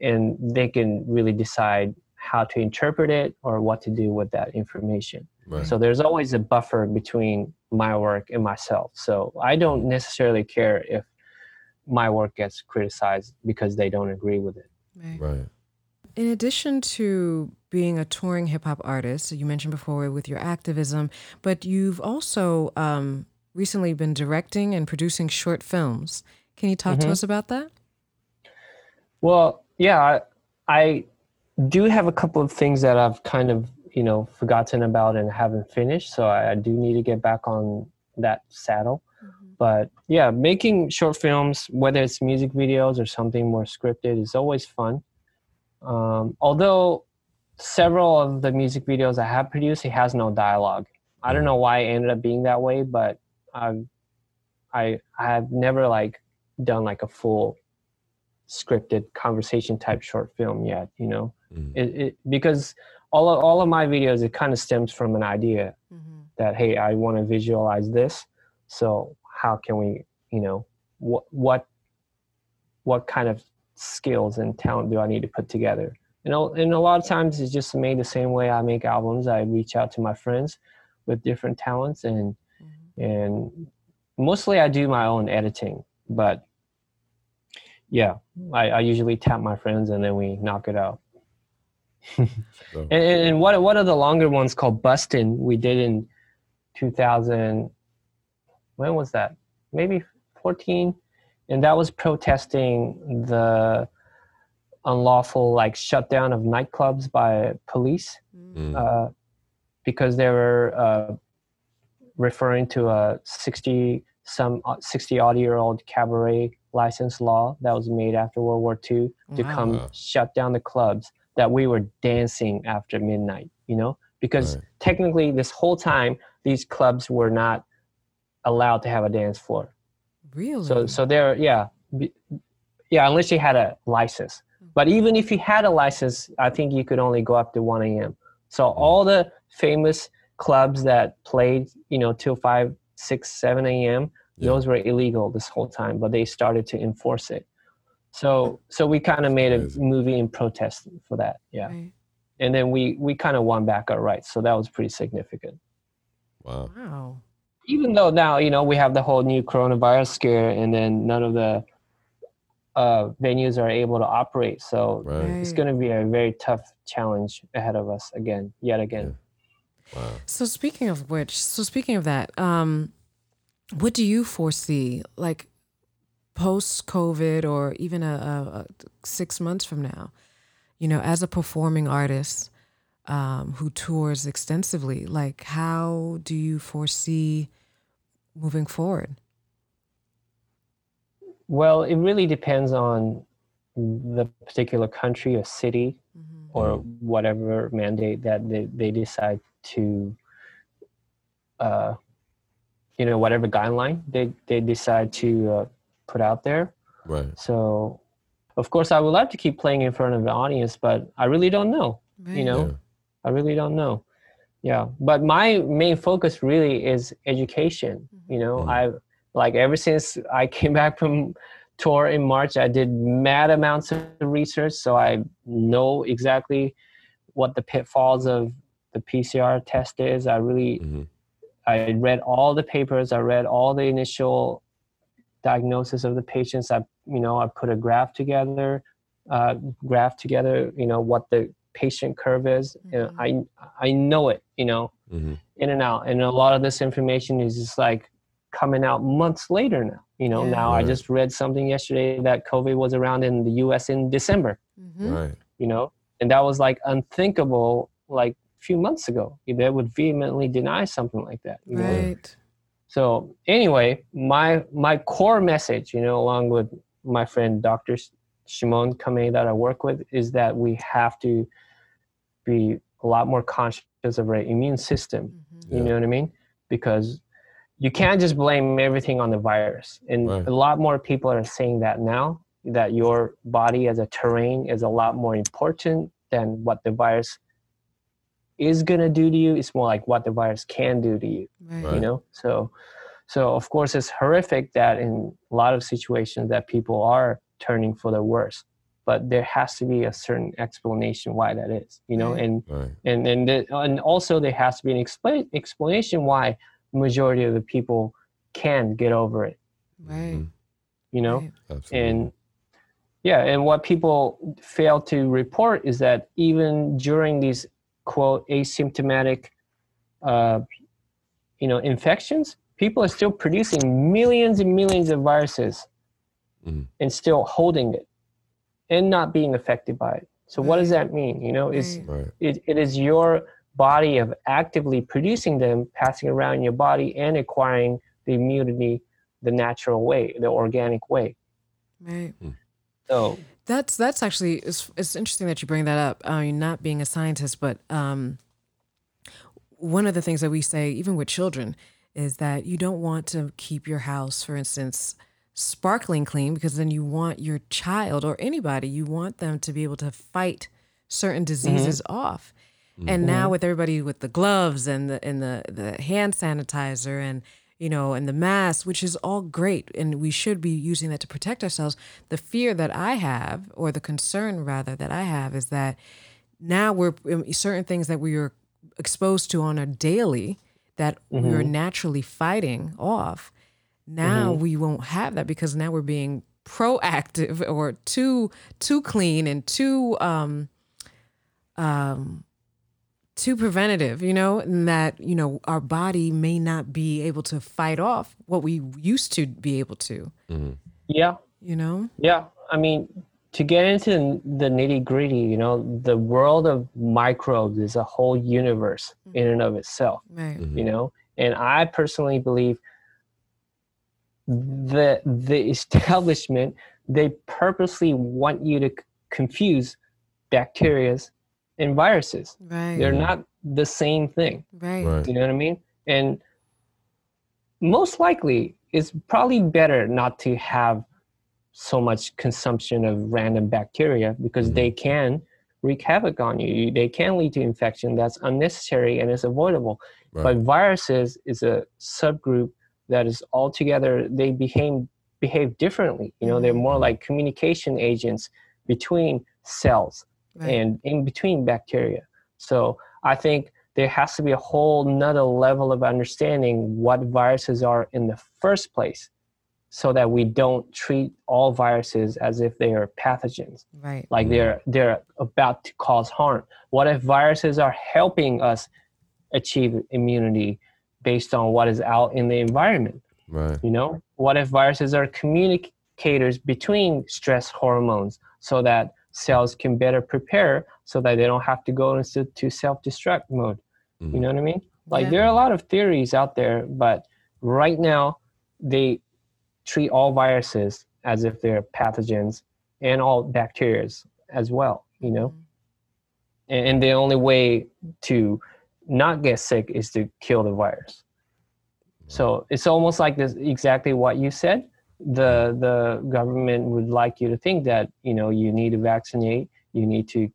and they can really decide how to interpret it or what to do with that information. Right. So there's always a buffer between my work and myself. So I don't necessarily care if my work gets criticized because they don't agree with it. Right. right. In addition to being a touring hip hop artist, you mentioned before with your activism, but you've also um, recently been directing and producing short films. Can you talk mm-hmm. to us about that? Well, yeah, I, I do have a couple of things that I've kind of you know forgotten about and haven't finished, so I, I do need to get back on that saddle. Mm-hmm. But yeah, making short films, whether it's music videos or something more scripted, is always fun. Um, although several of the music videos I have produced, it has no dialogue. I don't mm-hmm. know why it ended up being that way, but I've, I have never like done like a full scripted conversation type short film yet. You know, mm. it, it, because all of, all of my videos it kind of stems from an idea mm-hmm. that hey, I want to visualize this. So how can we, you know, what what what kind of skills and talent do I need to put together? You know, and a lot of times it's just made the same way I make albums. I reach out to my friends with different talents and and mostly I do my own editing, but yeah, I, I usually tap my friends and then we knock it out. and, and what what are the longer ones called Bustin? We did in 2000. When was that? Maybe 14, and that was protesting the unlawful like shutdown of nightclubs by police mm. uh, because there were uh, referring to a 60 some uh, 60 odd year old cabaret license law that was made after World War II to wow. come shut down the clubs that we were dancing after midnight, you know? Because right. technically, this whole time, these clubs were not allowed to have a dance floor. Really? So, so there, yeah, yeah, unless you had a license. But even if you had a license, I think you could only go up to 1 a.m. So all the famous clubs that played, you know, till five, six, seven a.m. Yeah. Those were illegal this whole time, but they started to enforce it. So, so we kind of made a movie in protest for that. Yeah, right. and then we we kind of won back our rights. So that was pretty significant. Wow. Wow. Even though now you know we have the whole new coronavirus scare, and then none of the uh, venues are able to operate. So right. it's going to be a very tough challenge ahead of us again, yet again. Yeah. So speaking of which, so speaking of that, um, what do you foresee, like post COVID or even a, a, a, six months from now? You know, as a performing artist um, who tours extensively, like how do you foresee moving forward? Well, it really depends on the particular country or city mm-hmm. or whatever mandate that they, they decide to uh, you know whatever guideline they they decide to uh, put out there. Right. So of course i would love to keep playing in front of the audience but i really don't know right. you know? Yeah. i really don't know. Yeah. But my main focus really is education you know? Mm. i like ever since i came back from tour in march i did mad amounts of research so i know exactly what the pitfalls of the PCR test is. I really, mm-hmm. I read all the papers. I read all the initial diagnosis of the patients. I, you know, I put a graph together, uh, graph together. You know what the patient curve is. Mm-hmm. And I, I know it. You know, mm-hmm. in and out. And a lot of this information is just like coming out months later now. You know, yeah. now right. I just read something yesterday that COVID was around in the U.S. in December. Mm-hmm. Right. You know, and that was like unthinkable like few months ago. They would vehemently deny something like that. Right. So anyway, my my core message, you know, along with my friend Dr. Shimon Kame that I work with, is that we have to be a lot more conscious of our immune system. Mm-hmm. You know what I mean? Because you can't just blame everything on the virus. And Right. a lot more people are saying that now that your body as a terrain is a lot more important than what the virus is going to do to you. It's more like what the virus can do to you Right. Right. you know so so of course it's horrific that in a lot of situations that people are turning for the worse but there has to be a certain explanation why that is you know Right. and Right. and and, the, and also there has to be an explain, explanation why majority of the people can get over it Right. Mhm. you know Right. Absolutely. and yeah and what people fail to report is that even during these quote asymptomatic uh, you know infections people are still producing millions and millions of viruses Mhm. and still holding it and not being affected by it so what does that mean you know it's Right. right. it, it is your body of actively producing them passing around in your body and acquiring the immunity the natural way the organic way Right. so That's that's actually it's, it's interesting that you bring that up. Uh, I mean, not being a scientist, but um, one of the things that we say, even with children, is that you don't want to keep your house, for instance, sparkling clean because then you want your child or anybody, you want them to be able to fight certain mm-hmm. diseases off. And mm-hmm. now with everybody with the gloves and the and the the hand sanitizer and you know and the mask, which is all great, and we should be using that to protect ourselves. The fear that I have, or the concern rather that I have, is that now we're um, certain things that we are exposed to on a daily that we are naturally fighting off. Now we won't have that because now we're being proactive or too too clean and too um um too preventative, you know, and that, you know, our body may not be able to fight off what we used to be able to, mm-hmm. yeah. You know? Yeah, I mean, to get into the nitty gritty, you know, the world of microbes is a whole universe mm-hmm. in and of itself, Right. Mm-hmm. you know, and I personally believe the the establishment they purposely want you to c- confuse bacterias and viruses. Right. They're not the same thing. right. Right. You know what I mean? And most likely, it's probably better not to have so much consumption of random bacteria because mm-hmm. they can wreak havoc on you. You- They can lead to infection that's unnecessary and is avoidable. Right. But viruses is a subgroup that is altogether they behave behave differently. You know, they're mm-hmm. more like communication agents between cells Right. and in between bacteria. So I think there has to be a whole nother level of understanding what viruses are in the first place so that we don't treat all viruses as if they are pathogens right. like they're they're about to cause harm what if viruses are helping us achieve immunity based on what is out in the environment Right. you know what if viruses are communicators between stress hormones so that cells can better prepare so that they don't have to go into to self-destruct mode. You mm-hmm. know what i mean? Like Yeah. there are a lot of theories out there but right now they treat all viruses as if they're pathogens and all bacteria as well you know? Mm-hmm. And, and the only way to not get sick is to kill the virus. So it's almost like this exactly what you said the the government would like you to think that you know you need to vaccinate you need to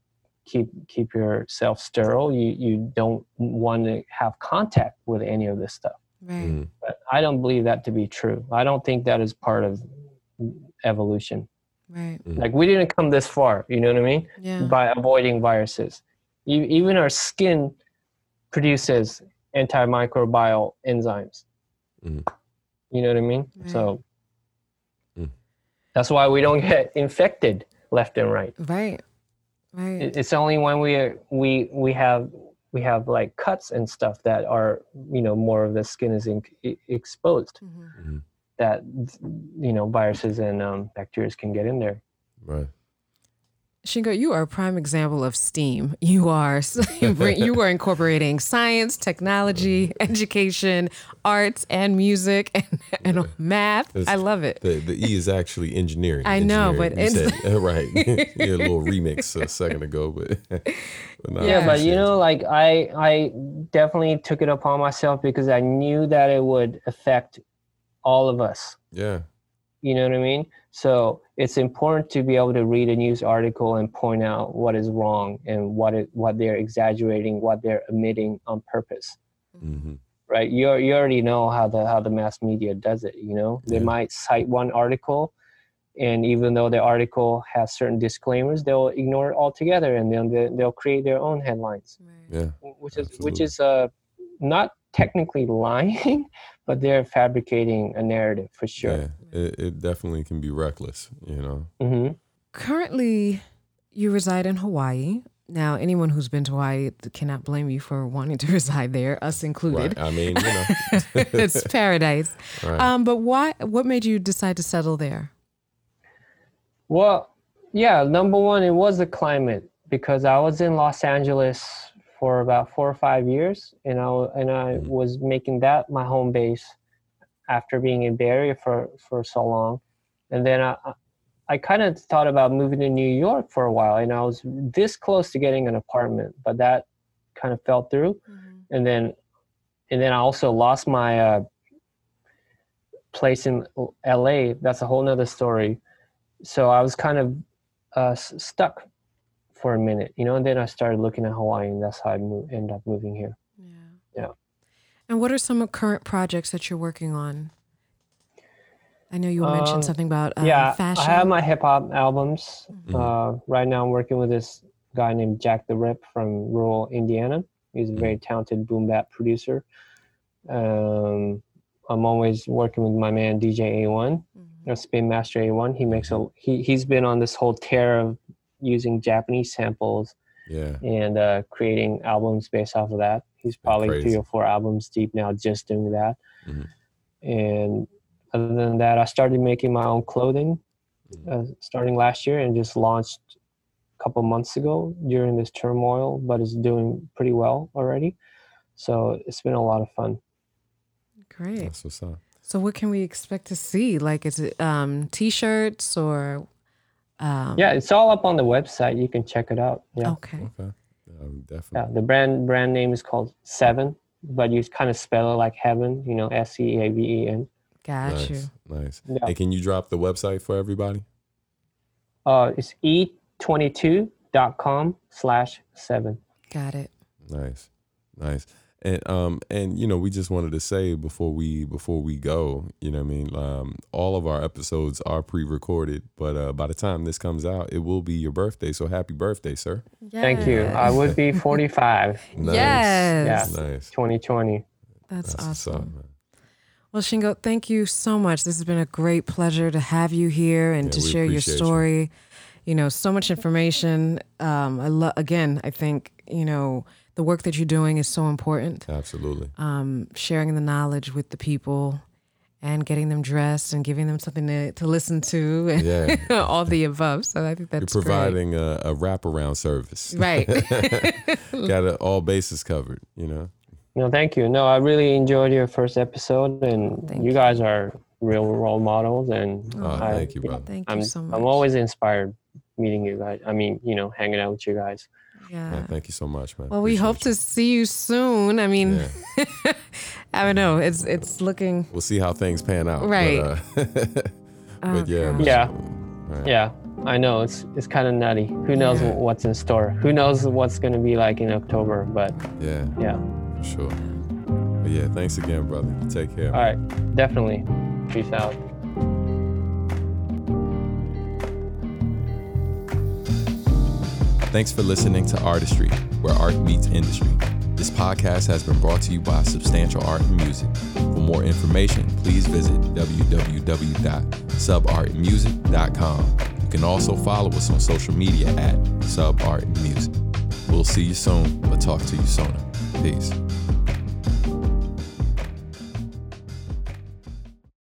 keep keep yourself sterile you you don't want to have contact with any of this stuff Right. Mhm. but i don't believe that to be true i don't think that is part of evolution Right. like we didn't come this far you know what i mean Yeah. by avoiding viruses E- even our skin produces antimicrobial enzymes Mhm. you know what i mean Right. so Mm. That's why we don't get infected left and right Right. Right. It's only when we are, we we have we have like cuts and stuff that are you know more of the skin is in, exposed Mhm. that you know viruses and um, bacteria can get in there Right. Shingo, you are a prime example of STEAM. You are you are incorporating science, technology, mm-hmm. education, arts, and music, and, and math. I love it. The, the E is actually engineering. I know, Engineering. but it's- said- right. you had a little remix a second ago, but, but no, yeah, but you know, like I I definitely took it upon myself because I knew that it would affect all of us. Yeah, You know what I mean? So it's important to be able to read a news article and point out what is wrong and what it what they're exaggerating, what they're omitting on purpose. hmm Right? You you already know how the how the mass media does it. You know, they Yeah. might cite one article, and even though the article has certain disclaimers, they'll ignore it altogether, and then they, they'll create their own headlines. yeah, which is which is uh not technically lying, but they're fabricating a narrative for sure. yeah. It, it definitely can be reckless, you know. hmm Currently, you reside in Hawaii. Now, anyone who's been to Hawaii cannot blame you for wanting to reside there, us included. Right. I mean, you know. it's paradise. right. Um, but why? What made you decide to settle there? Well, yeah, number one, it was the climate because I was in Los Angeles for about four or five years, and I w- and I Mhm. was making that my home base after being in Bay Area for for so long, and then I. I- kind of thought about moving to New York for a while, and I was this close to getting an apartment, but that kind of fell through. and then and then I also lost my uh, place in LA. That's a whole nother story. So I was kind of uh, s- stuck for a minute, you know. And then I started looking at Hawaii, and that's how I mo- ended up moving here. Yeah. Yeah. And what are some of current projects that you're working on? I know you mentioned Um, something about uh, yeah, fashion. I have my hip hop albums. Mhm. Uh, right now, I'm working with this guy named Jack the Rip from rural Indiana. He's a very talented boom bap producer. Um, I'm always working with my man DJ A1. Mhm. or Spin Master A1. He makes a he he's been on this whole tear of using Japanese samples yeah. and uh, creating albums based off of that. He's probably crazy. three or four albums deep now just doing that. Mhm. And other than that, I started making my own clothing uh, starting last year and just launched a couple months ago during this turmoil, but it's doing pretty well already. So it's been a lot of fun. Great. That's what's up. So, what can we expect to see? Like, is it um, t-shirts or? Um, Yeah, it's all up on the website. You can check it out. Yeah. Okay. Okay. Um, Yeah, the brand brand name is called Seven, but you kind of spell it like heaven, you know, S E A V E N. Got you. Nice. Nice. Yeah. And can you drop the website for everybody? Uh, it's e22.com slash seven. Got it. Nice, nice. And um and you know we just wanted to say before we before we go, you know what I mean, um all of our episodes are pre-recorded, but uh by the time this comes out, it will be your birthday. So happy birthday, sir. Thank you. I would be 45, Nice. Yes. Nice. 2020. That's, That's awesome. man. Well, Shingo, thank you so much. This has been a great pleasure to have you here and Yeah, to share your appreciate you. story. You. know, so much information. Um, I love. Again, I think you know the work that you're doing is so important. Absolutely. Um, sharing the knowledge with the people and getting them dressed and giving them something to, to listen to and Yeah. all the above. So I think You're that's great. providing a, a wraparound service. Right. Got it, all bases covered, you know. No, thank you. No, I really enjoyed your first episode, and Thank you you. guys are real role models. And Oh, I, thank you, brother. Thank you I'm, so much. I'm always inspired meeting you guys. I mean, you know, hanging out with you guys. Yeah. Man, thank you so much, man. Well, we hope to see you soon. I mean, Yeah. I don't know. It's it's looking We'll see how things pan out. Right. But, uh, but yeah. Okay. Yeah. Right. Yeah, I know it's it's kind of nutty. Who knows Yeah. what's in store? Who knows what's going to be like in October? But Yeah, yeah, for sure. But yeah, thanks again, brother. Take care. all right, definitely. Peace out. Thanks for listening to Artistry, where art meets industry. This podcast has been brought to you by Substantial Art and Music. For more information, please visit www.subartmusic.com. You can also follow us on social media at Subart Music. We'll see you soon, but talk to you sooner. Peace.